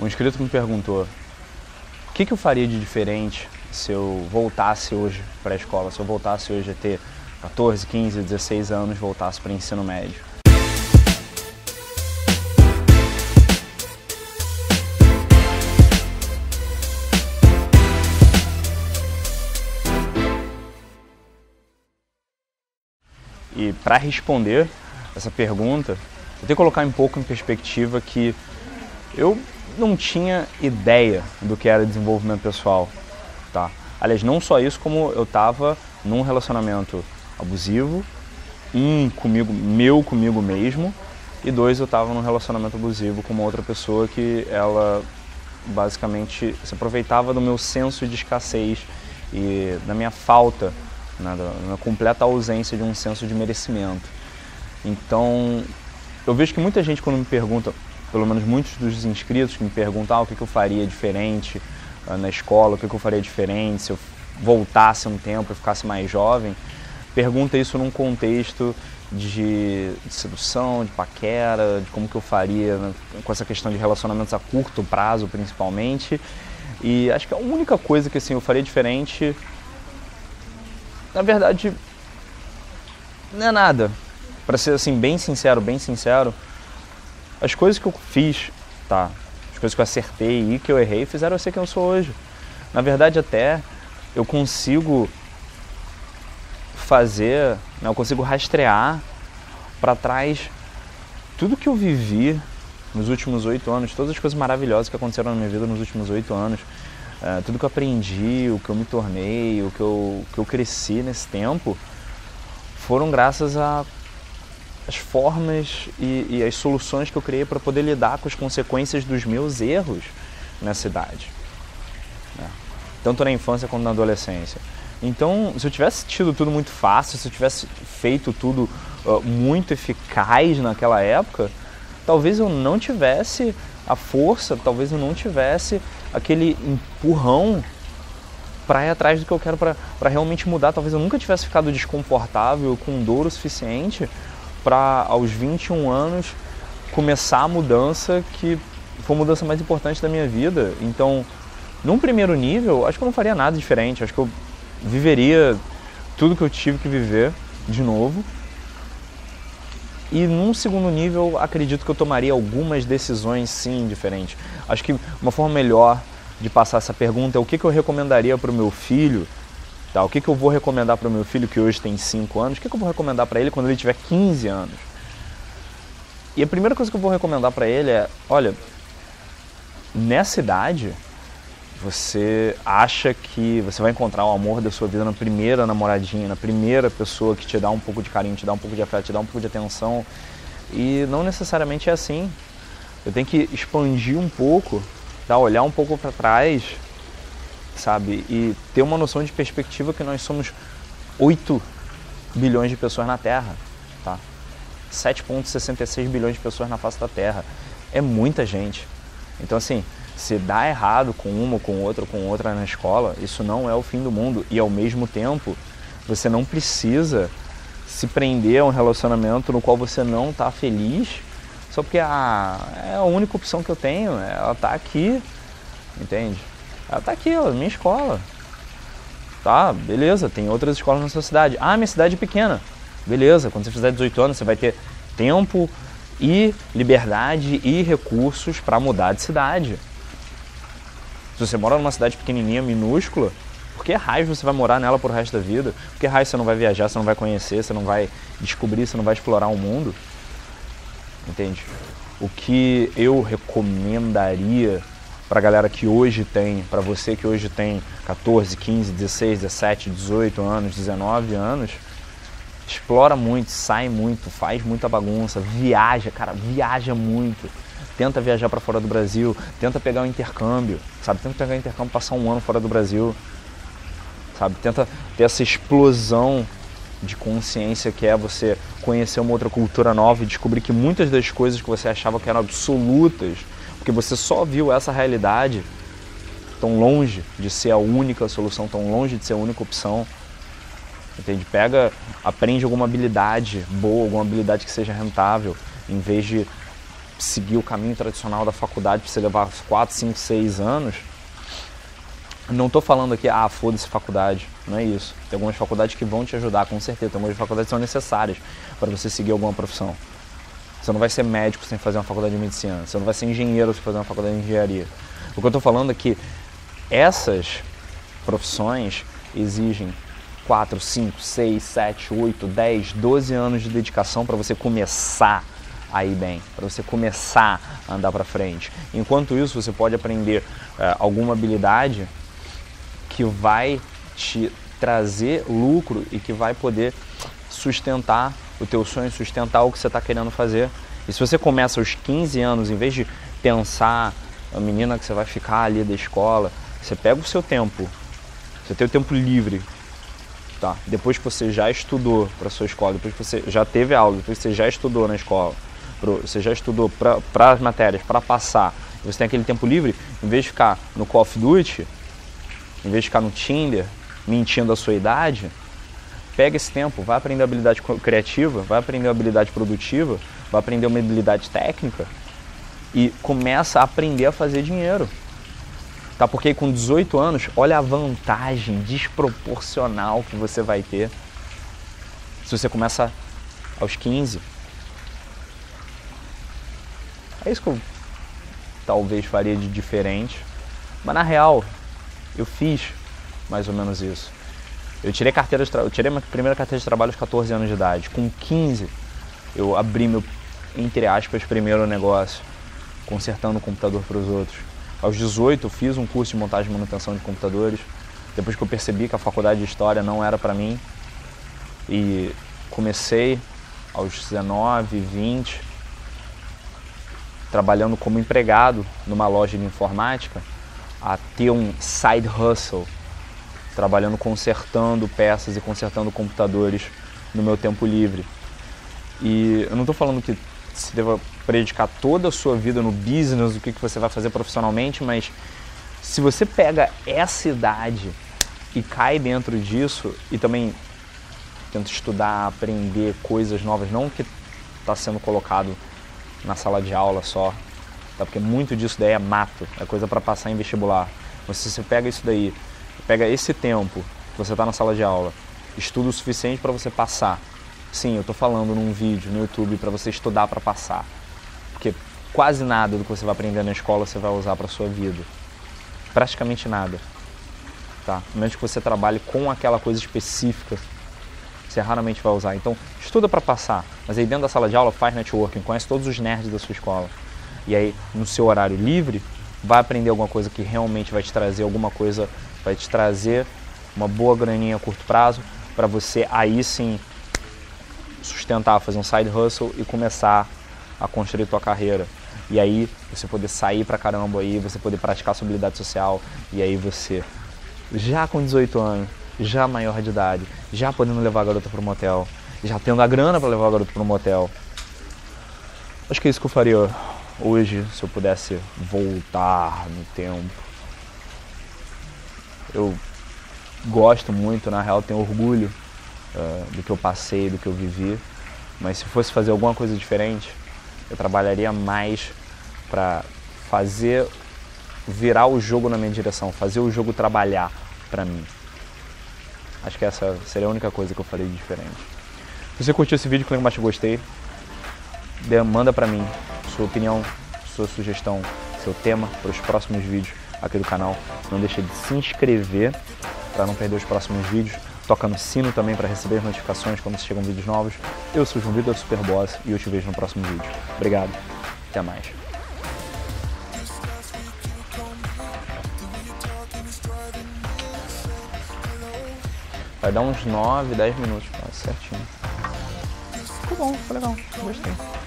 Um inscrito me perguntou: o que, que eu faria de diferente se eu voltasse hoje para a escola, se eu voltasse hoje a ter 14, 15, 16 anos, voltasse para o ensino médio? E para responder essa pergunta, eu tenho que colocar um pouco em perspectiva que eu não tinha ideia do que era desenvolvimento pessoal, tá? Aliás, não só isso, como eu estava num relacionamento abusivo, um comigo, meu comigo mesmo, e dois, eu estava num relacionamento abusivo com uma outra pessoa que ela basicamente se aproveitava do meu senso de escassez e da minha falta, né, da minha completa ausência de um senso de merecimento. Então, eu vejo que muita gente quando me pergunta, pelo menos muitos dos inscritos que me perguntam ah, o que, eu faria diferente uh, na escola, o que, que eu faria diferente se eu voltasse um tempo e ficasse mais jovem, pergunta isso num contexto de, de, sedução, de paquera, de como que eu faria né, com essa questão de relacionamentos a curto prazo, principalmente. E acho que a única coisa que assim, eu faria diferente, na verdade, não é nada. Para ser assim bem sincero, bem sincero, as coisas que eu fiz, tá? As coisas que eu acertei e que eu errei fizeram eu ser quem eu sou hoje. Na verdade, até eu consigo fazer, né, eu consigo rastrear para trás tudo que eu vivi nos últimos oito anos, todas as coisas maravilhosas que aconteceram na minha vida nos últimos oito anos, uh, tudo que eu aprendi, o que eu me tornei, o que eu, que eu cresci nesse tempo, foram graças a as formas e, e as soluções que eu criei para poder lidar com as consequências dos meus erros nessa idade. Né? Tanto na infância quanto na adolescência. Então, se eu tivesse tido tudo muito fácil, se eu tivesse feito tudo uh, muito eficaz naquela época, talvez eu não tivesse a força, talvez eu não tivesse aquele empurrão para ir atrás do que eu quero para realmente mudar. Talvez eu nunca tivesse ficado desconfortável, com dor o suficiente para aos 21 anos começar a mudança que foi a mudança mais importante da minha vida. Então, num primeiro nível, acho que eu não faria nada diferente. Acho que eu viveria tudo que eu tive que viver de novo. E num segundo nível, acredito que eu tomaria algumas decisões sim diferentes. Acho que uma forma melhor de passar essa pergunta é o que, que eu recomendaria para o meu filho Tá? O que, que eu vou recomendar para o meu filho que hoje tem 5 anos? O que, que eu vou recomendar para ele quando ele tiver 15 anos? E a primeira coisa que eu vou recomendar para ele é: olha, nessa idade, você acha que você vai encontrar o amor da sua vida na primeira namoradinha, na primeira pessoa que te dá um pouco de carinho, te dá um pouco de afeto, te dá um pouco de atenção. E não necessariamente é assim. Eu tenho que expandir um pouco, tá? olhar um pouco para trás sabe? E ter uma noção de perspectiva que nós somos 8 bilhões de pessoas na Terra, tá? 7,66 bilhões de pessoas na face da Terra. É muita gente. Então, assim, se dá errado com uma, com outra, ou com outra na escola, isso não é o fim do mundo. E ao mesmo tempo, você não precisa se prender a um relacionamento no qual você não está feliz só porque ah, é a única opção que eu tenho, ela está aqui, entende? Ela tá aqui, ó, minha escola. Tá, beleza, tem outras escolas na sua cidade. Ah, minha cidade é pequena. Beleza, quando você fizer 18 anos, você vai ter tempo e liberdade e recursos para mudar de cidade. Se você mora numa cidade pequenininha, minúscula, por que raio você vai morar nela por resto da vida? Por que raio você não vai viajar, você não vai conhecer, você não vai descobrir, você não vai explorar o mundo? Entende? O que eu recomendaria para a galera que hoje tem, para você que hoje tem 14, 15, 16, 17, 18 anos, 19 anos, explora muito, sai muito, faz muita bagunça, viaja, cara, viaja muito. Tenta viajar para fora do Brasil, tenta pegar um intercâmbio, sabe? Tenta pegar um intercâmbio, passar um ano fora do Brasil, sabe? Tenta ter essa explosão de consciência que é você conhecer uma outra cultura nova e descobrir que muitas das coisas que você achava que eram absolutas porque você só viu essa realidade tão longe de ser a única solução, tão longe de ser a única opção. Entende? Pega, aprende alguma habilidade boa, alguma habilidade que seja rentável, em vez de seguir o caminho tradicional da faculdade para você levar 4, 5, 6 anos, não estou falando aqui, ah, foda-se faculdade. Não é isso. Tem algumas faculdades que vão te ajudar, com certeza. Tem algumas faculdades que são necessárias para você seguir alguma profissão. Você não vai ser médico sem fazer uma faculdade de medicina. Você não vai ser engenheiro sem fazer uma faculdade de engenharia. O que eu estou falando é que essas profissões exigem 4, 5, 6, 7, 8, 10, 12 anos de dedicação para você começar a ir bem, para você começar a andar para frente. Enquanto isso, você pode aprender uh, alguma habilidade que vai te trazer lucro e que vai poder sustentar o teu sonho, sustentar o que você está querendo fazer. E se você começa aos 15 anos, em vez de pensar a menina que você vai ficar ali da escola, você pega o seu tempo, você tem o tempo livre, tá? Depois que você já estudou para sua escola, depois que você já teve aula, depois que você já estudou na escola, você já estudou para as matérias, para passar, você tem aquele tempo livre, em vez de ficar no Call of Duty, em vez de ficar no Tinder, mentindo a sua idade, pega esse tempo, vai aprender habilidade criativa, vai aprender habilidade produtiva, vai aprender uma habilidade técnica e começa a aprender a fazer dinheiro. Tá? Porque com 18 anos, olha a vantagem desproporcional que você vai ter se você começa aos 15. É isso que eu talvez faria de diferente. Mas na real, eu fiz mais ou menos isso. Eu tirei carteira de eu tirei minha primeira carteira de trabalho aos 14 anos de idade. Com 15, eu abri meu, entre aspas, primeiro negócio, consertando o computador para os outros. Aos 18, eu fiz um curso de montagem e manutenção de computadores. Depois que eu percebi que a faculdade de História não era para mim. E comecei aos 19, 20, trabalhando como empregado numa loja de informática, a ter um side hustle trabalhando consertando peças e consertando computadores no meu tempo livre. E eu não estou falando que se deva predicar toda a sua vida no business, o que, que você vai fazer profissionalmente, mas se você pega essa idade e cai dentro disso e também tenta estudar, aprender coisas novas, não que está sendo colocado na sala de aula só, tá? porque muito disso daí é mato, é coisa para passar em vestibular. Mas se você pega isso daí pega esse tempo que você está na sala de aula, estuda o suficiente para você passar. Sim, eu estou falando num vídeo no YouTube para você estudar para passar, porque quase nada do que você vai aprender na escola você vai usar para sua vida, praticamente nada, tá? A menos que você trabalhe com aquela coisa específica, você raramente vai usar. Então, estuda para passar, mas aí dentro da sala de aula faz networking, conhece todos os nerds da sua escola. E aí, no seu horário livre, vai aprender alguma coisa que realmente vai te trazer alguma coisa vai te trazer uma boa graninha a curto prazo para você aí sim sustentar, fazer um side hustle e começar a construir tua carreira. E aí você poder sair pra caramba aí, você poder praticar sua habilidade social e aí você já com 18 anos, já maior de idade, já podendo levar a garota para um motel, já tendo a grana para levar a garota para um motel. Acho que é isso que eu faria hoje se eu pudesse voltar no tempo eu gosto muito, na real tenho orgulho uh, do que eu passei, do que eu vivi, mas se fosse fazer alguma coisa diferente, eu trabalharia mais para fazer virar o jogo na minha direção, fazer o jogo trabalhar para mim. Acho que essa seria a única coisa que eu faria de diferente. Se você curtiu esse vídeo, clica mais gostei. Manda para mim sua opinião, sua sugestão, seu tema para os próximos vídeos aqui do canal. Não deixe de se inscrever para não perder os próximos vídeos. Toca no sino também para receber notificações quando chegam vídeos novos. Eu sou o João Vitor Superboss e eu te vejo no próximo vídeo. Obrigado. Até mais. Vai dar uns 9, 10 minutos, certinho. Ficou bom, ficou legal, gostei.